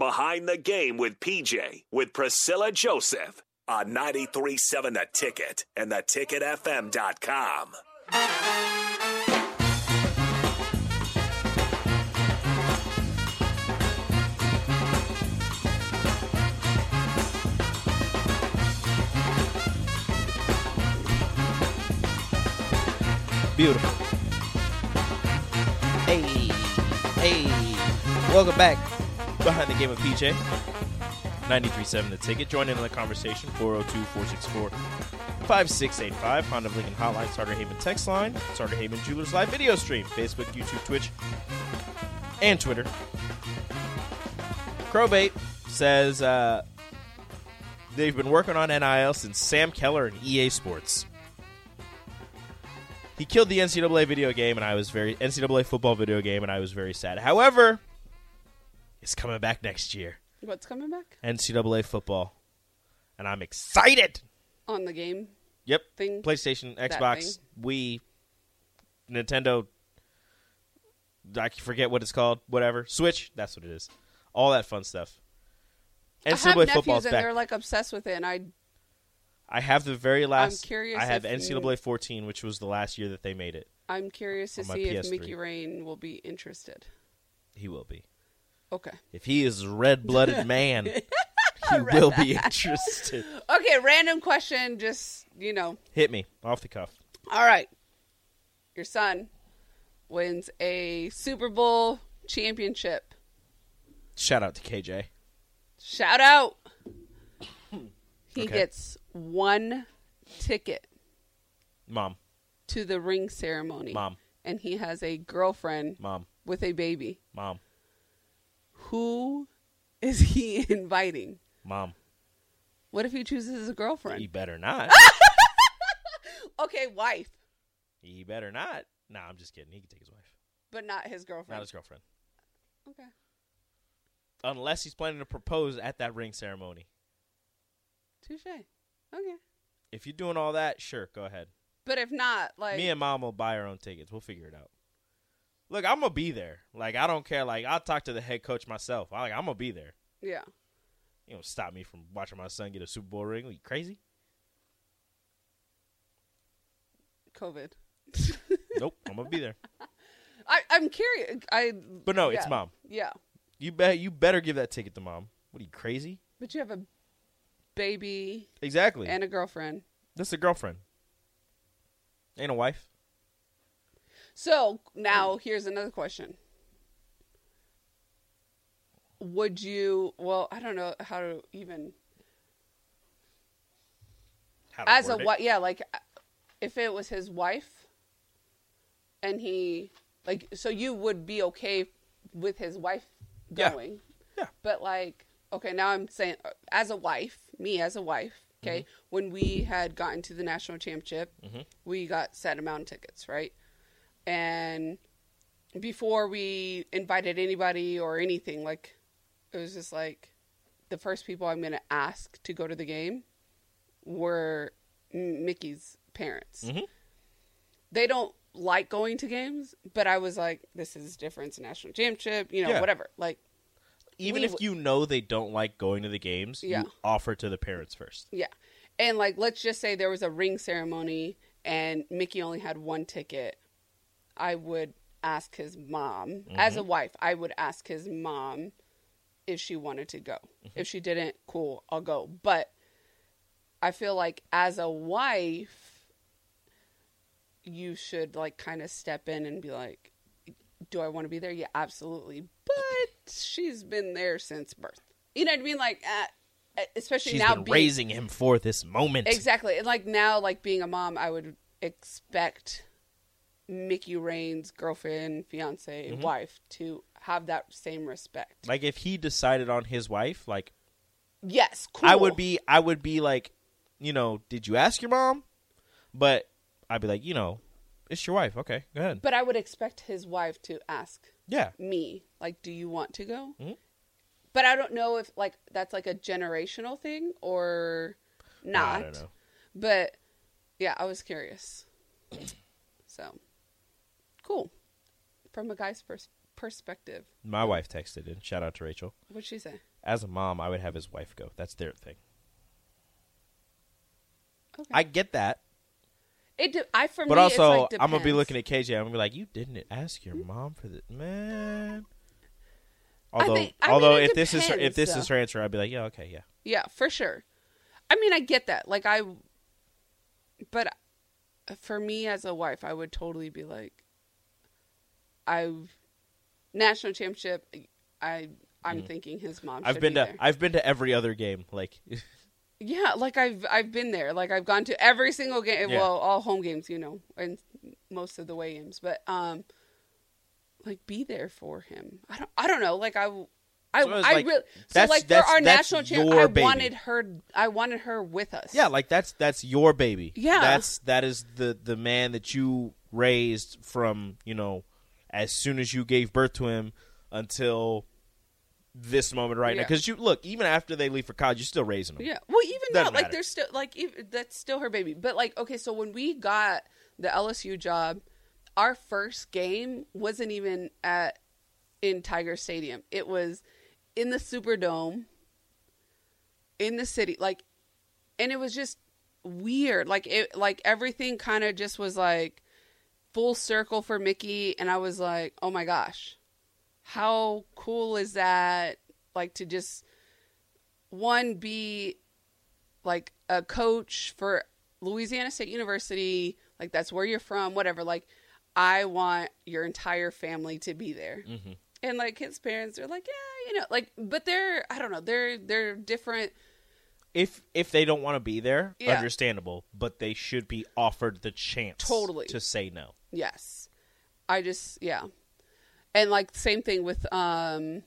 Behind the Game with PJ with Priscilla Joseph on 937 The Ticket and theticketfm.com. Beautiful. Hey, hey. Welcome back behind the game of PJ. 93.7 The Ticket. Join in on the conversation. 402-464-5685. Honda of Lincoln Hotline. Sartor Hamann text line. Sartor Hamann Jewelers live video stream. Facebook, YouTube, Twitch, and Twitter. Crowbait says uh, they've been working on NIL since Sam Keller and EA Sports. He killed the NCAA video game, and I was very NCAA football video game, and I was very sad. However, it's coming back next year. What's coming back NCAA football, and I'm excited. on the game? Yep, Thing? PlayStation, Xbox, Wii, Nintendo. I forget what it's called. Whatever, Switch. That's what it is. All that fun stuff. I have NCAA nephews and back. they're like obsessed with it, and I I have the very last. I'm curious I have if NCAA 14, which was the last year that they made it. I'm curious to see if PS3. Mickey Rain will be interested. He will be. Okay. If he is a red-blooded man, he will be interested. Okay. Random question. Just you know. Hit me off the cuff. All right. Your son wins a Super Bowl championship. Shout out to KJ. Shout out. He Okay. gets one ticket Mom, to the ring ceremony. Mom. And he has a girlfriend mom, with a baby. mom, Who is he inviting? mom. What if he chooses a girlfriend? He better not. Okay, wife, he better not. Nah, I'm just kidding. He can take his wife, but not his girlfriend. not his girlfriend, Okay. unless he's planning to propose at that ring ceremony. Touche. Okay. If you're doing all that, sure, go ahead. But if not, like Me and mom will buy our own tickets. We'll figure it out. Look, I'm gonna be there. Like I don't care. Like I'll talk to the head coach myself. I, like I'm gonna be there. yeah. You know, stop me from watching my son get a Super Bowl ring. Are you crazy? COVID. nope. I'm gonna be there. I I'm curious. I But no, it's mom. Yeah. You bet. You better give that ticket to mom. What are you crazy? But you have a baby Exactly. and a girlfriend. That's a girlfriend. Ain't a wife. So now here's another question. Would you? Well, I don't know how to even How to as a what? Yeah, like if it was his wife, and he like, so you would be okay with his wife Yeah. going. Yeah. But like, okay, now I'm saying uh, as a wife, me as a wife, okay, when we had gotten to the national championship, we got set amount of tickets, right? And before we invited anybody or anything, like it was just like the first people I'm going to ask to go to the game were Mickey's parents. Mhm. They don't like going to games, but I was like, this is different. National championship, you know, Yeah. whatever. Like, Even we if you know they don't like going to the games, Yeah. you offer to the parents first. Yeah. And like let's just say there was a ring ceremony and Mickey only had one ticket. I would ask his mom, as Mm-hmm. a wife, I would ask his mom if she wanted to go. If she didn't, cool, I'll go. But I feel like as a wife, you should like kind of step in and be like, do I want to be there? Yeah, absolutely. But she's been there since birth. You know what I mean? Like, uh, especially She's now been being, raising him for this moment. Exactly. And like now, like being a mom, I would expect Mickey Rain's girlfriend, fiance, Mm-hmm. wife to have that same respect. Like if he decided on his wife, like yes, cool. I would be, I would be like, you know, did you ask your mom? But I'd be like, you know, it's your wife. Okay, go ahead. But I would expect his wife to ask Yeah, me, like, do you want to go? Mhm. But I don't know if like that's like a generational thing or not. I don't know. But yeah, I was curious. so cool. From a guy's pers- perspective, My wife texted in. Shout out to Rachel. what'd she say? As a mom, I would have his wife go. That's their thing. Okay. I get that, It. De- I for but me, also it's like I'm gonna be looking at KJ. I'm gonna be like, you didn't ask your mom for this, man. I Although, I mean, although it if this is her, if depends, this is her answer, I'd be like, yeah, okay, yeah. Yeah, for sure. I mean, I get that. Like I, but for me as a wife, I would totally be like, I've national championship. I I'm thinking his mom. I've should been be to there. I've been to every other game. Like, Yeah, like I've I've been there. Like I've gone to every single game. Yeah. Well, all home games, you know, and most of the way games. But um, like be there for him. I don't. I don't know. Like I. I, So I like- really so that's- like for our national champ, I baby. wanted her. I wanted her with us. yeah, like that's that's your baby. Yeah. that's that is the the man that you raised from you know as soon as you gave birth to him until this moment right now. Because you look, even after they leave for college, you're still raising them. Yeah. Well, even Doesn't like, there's still like even, that's still her baby. But like, okay, so when we got the LSU job, our first game wasn't even at in Tiger Stadium. It was in the Superdome in the city, like, and it was just weird. Like it, like everything kind of just was like full circle for Mickey, and I was like, oh my gosh, how cool is that? Like to just one be like a coach for Louisiana State University, like that's where you're from, whatever. Like, I want your entire family to be there. Mhm. And like his parents are like, yeah, you know, like, but they're I don't know, they're they're different. If if they don't want to be there, Yeah. understandable, but they should be offered the chance Totally. to say no. Yes, I just yeah, and like same thing with um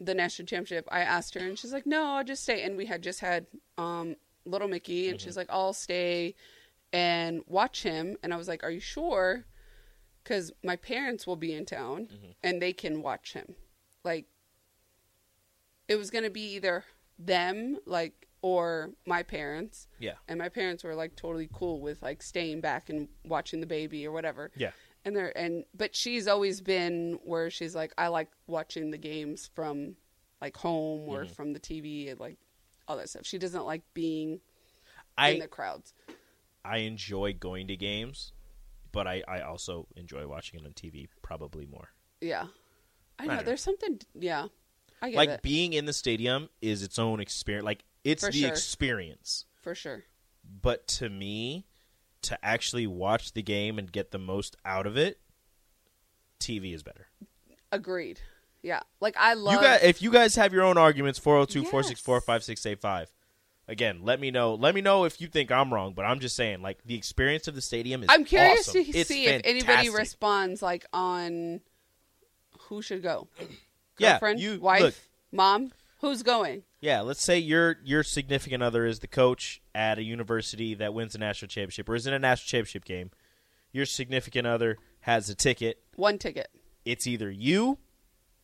the national championship. I asked her, and she's like, no, I'll just stay. And we had just had um little Mickey, and she's like, I'll stay and watch him. And I was like, are you sure? Because my parents will be in town, and they can watch him. Like it was gonna be either them, like, or my parents. Yeah. And my parents were like totally cool with like staying back and watching the baby or whatever. Yeah. And they're and but she's always been where she's like I like watching the games from like home or Mm-hmm. from the TV and like all that stuff. She doesn't like being I, in the crowds. I enjoy going to games, but I, I also enjoy watching it on TV probably more. Yeah. I know. know. There's something yeah. I get like it. being in the stadium is its own experience. Like it's For the sure. experience. for sure. But to me, to actually watch the game and get the most out of it, TV is better. Agreed. Yeah. Like I love You guys, if you guys have your own arguments, 402-464-5685. Again, let me know. Let me know if you think I'm wrong, but I'm just saying, like the experience of the stadium is. I'm curious awesome. to It's see if anybody responds like on who should go. Yeah, Girlfriend, you- wife, look. mom, who's going? Yeah, let's say your your significant other is the coach at a university that wins a national championship or is in a national championship game. Your significant other has a ticket. One ticket. It's either you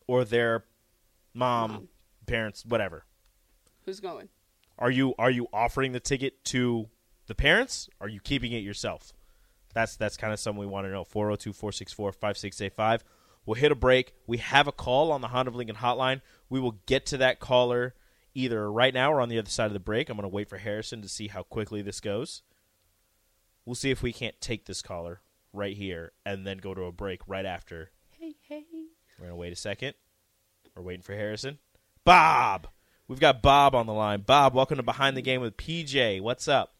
or their mom, parents, whatever. Who's going? Are you are you offering the ticket to the parents? Are you keeping it yourself? That's that's kind of something we want to know. 402-464-5685. We'll hit a break. We have a call on the Honda of Lincoln hotline. We will get to that caller either right now or on the other side of the break. I'm going to wait for Harrison to see how quickly this goes. We'll see if we can't take this caller right here and then go to a break right after. Hey, hey. We're going to wait a second. We're waiting for Harrison. Bob. We've got Bob on the line. Bob, welcome to Behind the Game with PJ. What's up?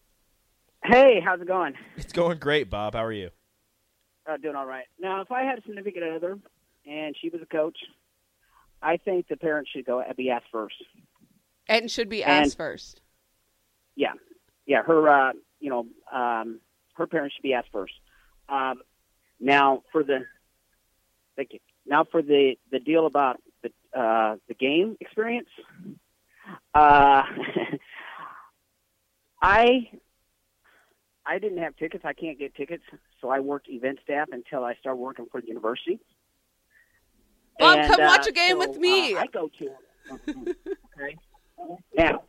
Hey, how's it going? It's going great, Bob. How are you? Uh, doing all right. Now, if I had a significant other and she was a coach, I think the parents should go be asked first. And should be And- asked first. Yeah, yeah. Her, uh, you know, um, her parents should be asked first. Um, now for the, thank you. Now for the the deal about the uh, the game experience. Uh, I I didn't have tickets. I can't get tickets, so I worked event staff until I started working for the university. Bob, And, come uh, watch a game so, with me. uh, I go to okay. Now,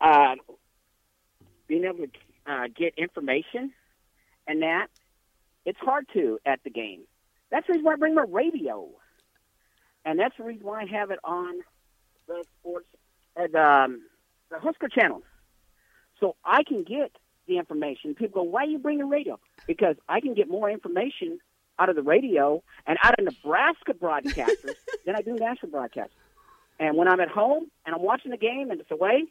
uh, being able to uh, get information and that it's hard to at the game. That's the reason why I bring my radio, and that's the reason why I have it on the sports at um, the Husker channel, so I can get the information. People go, "Why are you bringing radio?" Because I can get more information out of the radio and out of Nebraska broadcasters than I do national broadcasters. And when I'm at home and I'm watching the game and it's away,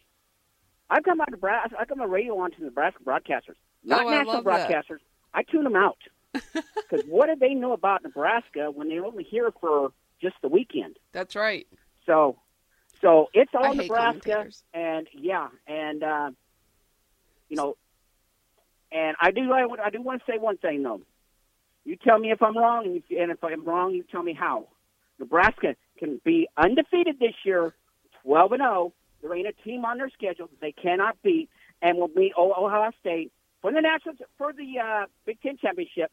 I come on Nebraska. I come on radio on to Nebraska broadcasters, not Oh, national love that. broadcasters. I tune them out because what do they know about Nebraska when they're only here for just the weekend? That's right. So, so it's all hate Nebraska, and yeah, and uh, you know, and I do, I, I do want to say one thing though. You tell me if I'm wrong, and, you, and if I'm wrong, you tell me how. Nebraska can be undefeated this year, 12 and 0. There ain't a team on their schedule that they cannot beat, and will beat Ohio State for the national for the uh, Big Ten championship.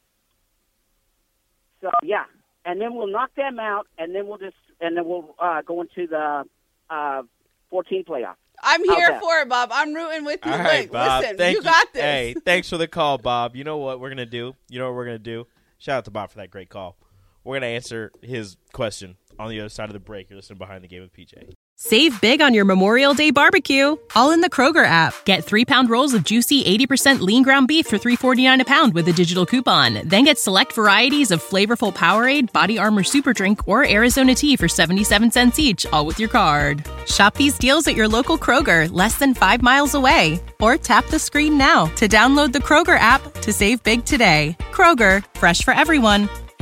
So yeah, and then we'll knock them out, and then we'll just and then we'll uh, go into the uh, 14 playoff. I'm here for it, Bob. I'm rooting with you. All right, Look, Bob. Listen, Thank you got this. Hey, thanks for the call, Bob. You know what we're gonna do? You know what we're gonna do? Shout out to Bob for that great call. We're gonna answer his question on the other side of the break. You're listening behind the game with PJ. Save big on your Memorial Day barbecue, all in the Kroger app. Get three pound rolls of juicy 80% lean ground beef for $3.49 a pound with a digital coupon. Then get select varieties of flavorful Powerade, Body Armor Super Drink, or Arizona tea for 77 cents each, all with your card. Shop these deals at your local Kroger, less than five miles away. Or tap the screen now to download the Kroger app to save big today. Kroger, fresh for everyone.